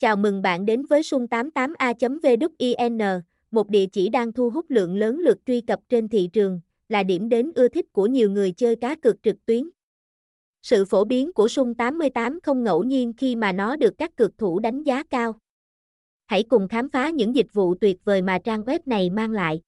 Chào mừng bạn đến với sung88a.vn, một địa chỉ đang thu hút lượng lớn lượt truy cập trên thị trường, là điểm đến ưa thích của nhiều người chơi cá cược trực tuyến. Sự phổ biến của sung 88 không ngẫu nhiên khi mà nó được các cược thủ đánh giá cao. Hãy cùng khám phá những dịch vụ tuyệt vời mà trang web này mang lại.